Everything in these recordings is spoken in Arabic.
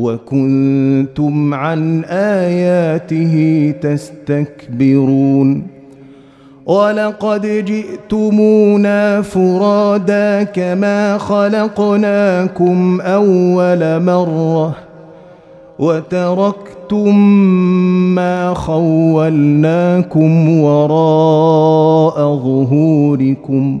وكنتم عن آياته تستكبرون ولقد جئتمونا فرادا كما خلقناكم أول مرة وتركتم ما خولناكم وراء ظهوركم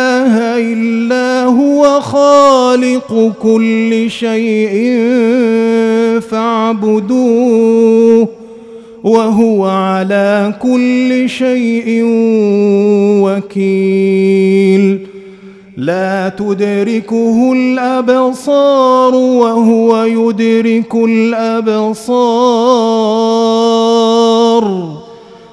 إله إلا هو خالق كل شيء فاعبدوه وهو على كل شيء وكيل. لا تدركه الأبصار وهو يدرك الأبصار.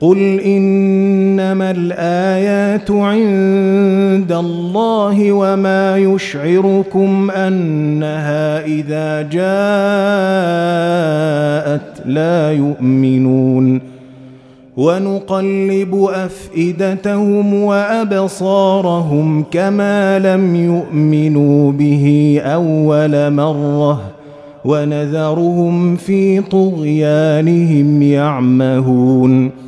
قل انما الايات عند الله وما يشعركم انها اذا جاءت لا يؤمنون ونقلب افئدتهم وابصارهم كما لم يؤمنوا به اول مره ونذرهم في طغيانهم يعمهون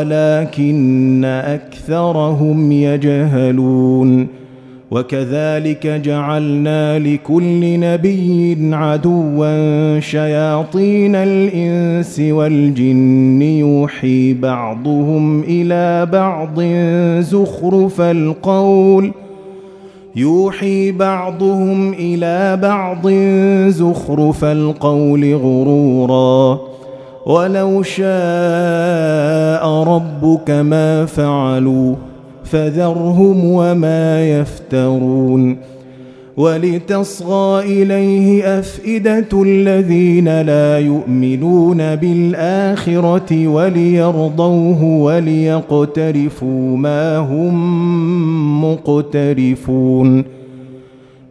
ولكن أكثرهم يجهلون وكذلك جعلنا لكل نبي عدوا شياطين الإنس والجن يوحي بعضهم إلى بعض زخرف القول يوحي بعضهم إلى بعض زخرف القول غرورا ولو شاء ربك ما فعلوا فذرهم وما يفترون ولتصغى إليه أفئدة الذين لا يؤمنون بالآخرة وليرضوه وليقترفوا ما هم مقترفون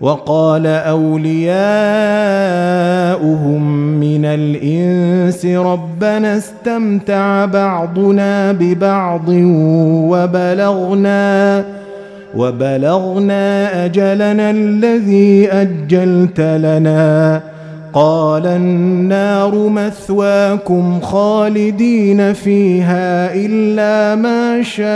وقال أولياؤهم من الإنس ربنا استمتع بعضنا ببعض وبلغنا وبلغنا أجلنا الذي أجلت لنا. قال النار مثواكم خالدين فيها إلا ما شاء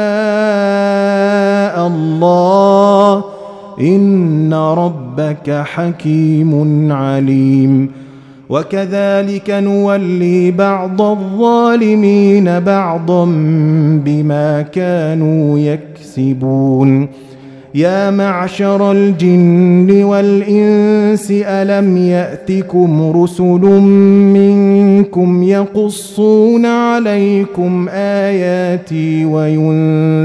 الله. إن ربك حكيم عليم. وكذلك نولي بعض الظالمين بعضا بما كانوا يكسبون. يا معشر الجن والإنس ألم يأتكم رسل منكم يقصون عليكم آياتي وينذرونكم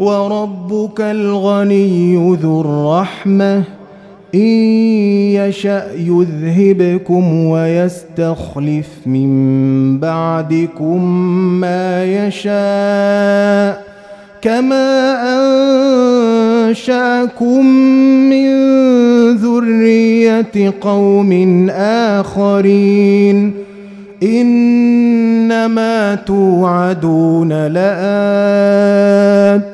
وربك الغني ذو الرحمة. إن يشأ يذهبكم ويستخلف من بعدكم ما يشاء. كما أنشأكم من ذرية قوم آخرين. إنما توعدون لآت.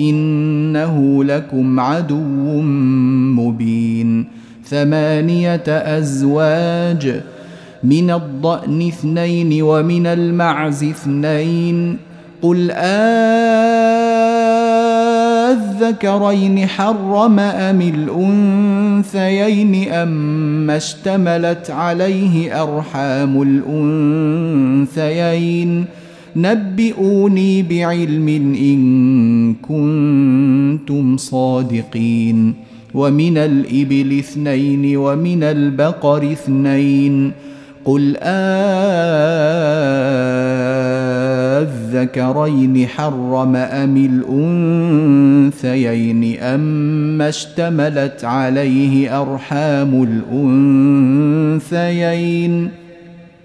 انه لكم عدو مبين ثمانيه ازواج من الضأن اثنين ومن المعز اثنين قل أذكرين حرم أم الأنثيين أم اشتملت عليه أرحام الأنثيين نبئوني بعلم إن كنتم صادقين. ومن الإبل اثنين ومن البقر اثنين. قل أذكرين حرم أم الأنثيين؟ أم اشتملت عليه أرحام الأنثيين؟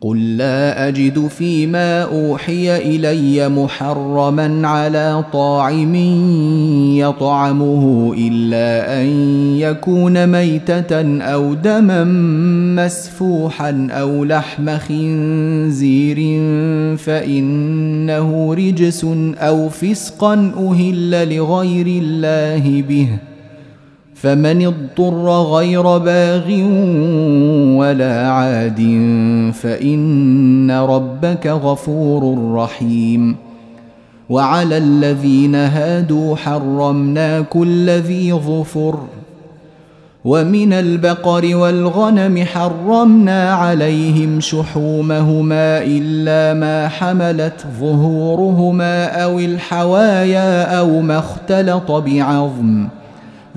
قل لا اجد فيما اوحي الي محرما على طاعم يطعمه الا ان يكون ميته أو دما مسفوحا أو لحم خنزير فانه رجس أو فسقا أهل لغير الله به فمن اضطر غير باغ ولا عاد فإن ربك غفور رحيم. وعلى الذين هادوا حرمنا كل ذي ظفر. ومن البقر والغنم حرمنا عليهم شحومهما إلا ما حملت ظهورهما أو الحوايا أو ما اختلط بعظم.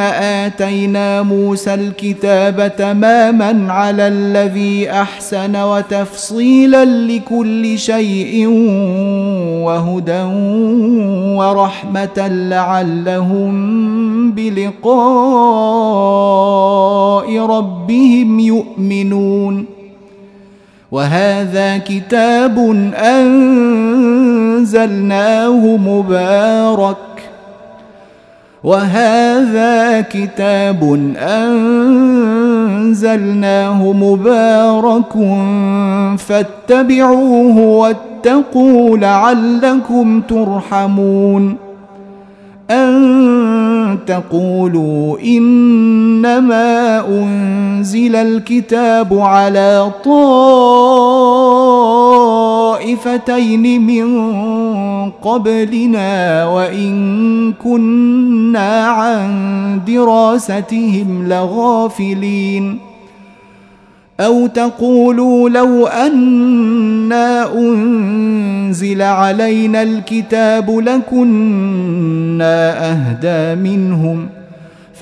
آتينا موسى الكتاب تماما على الذي أحسن وتفصيلا لكل شيء وهدى ورحمة لعلهم بلقاء ربهم يؤمنون. وهذا كتاب أنزلناه مبارك وهذا كتاب أنزلناه مبارك فاتبعوه واتقوا لعلكم ترحمون أن تقولوا إنما أنزل الكتاب على طائفتين من قبلنا وإن كنا عن دراستهم لغافلين. أو تقولوا لو أنا أنزل علينا الكتاب لكنا أهدى منهم.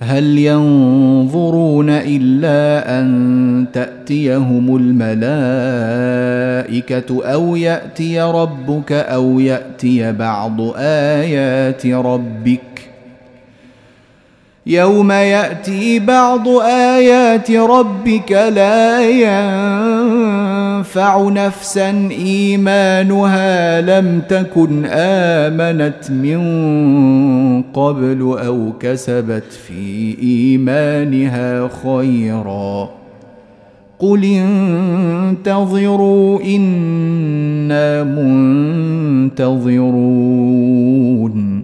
هل ينظرون إلا أن تأتيهم الملائكة أو يأتي ربك أو يأتي بعض آيات ربك؟ يوم يأتي بعض آيات ربك لا ينفع نفسا إيمانها لم تكن آمنت من قبل أو كسبت في إيمانها خيرا. قل انتظروا أنا منتظرون.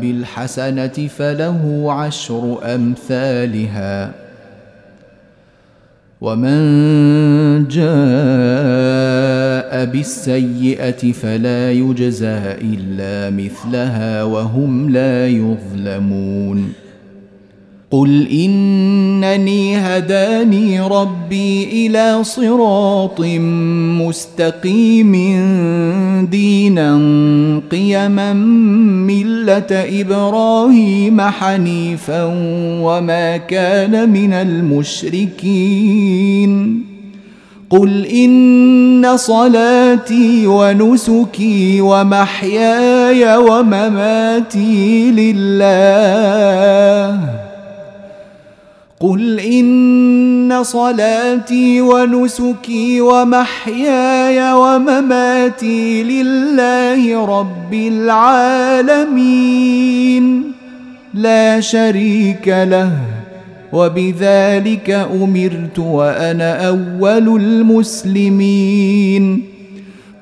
بالحسنة فله عشر أمثالها. ومن جاء بالسيئة فلا يجزى إلا مثلها وهم لا يظلمون. قل انني هداني ربي إلى صراط مستقيم دينا قيما مله إبراهيم حنيفا وما كان من المشركين قل ان صلاتي ونسكي ومحياي ومماتي لله قل ان صلاتي ونسكي ومحياي ومماتي لله رب العالمين لا شريك له وبذلك امرت وأنا اول المسلمين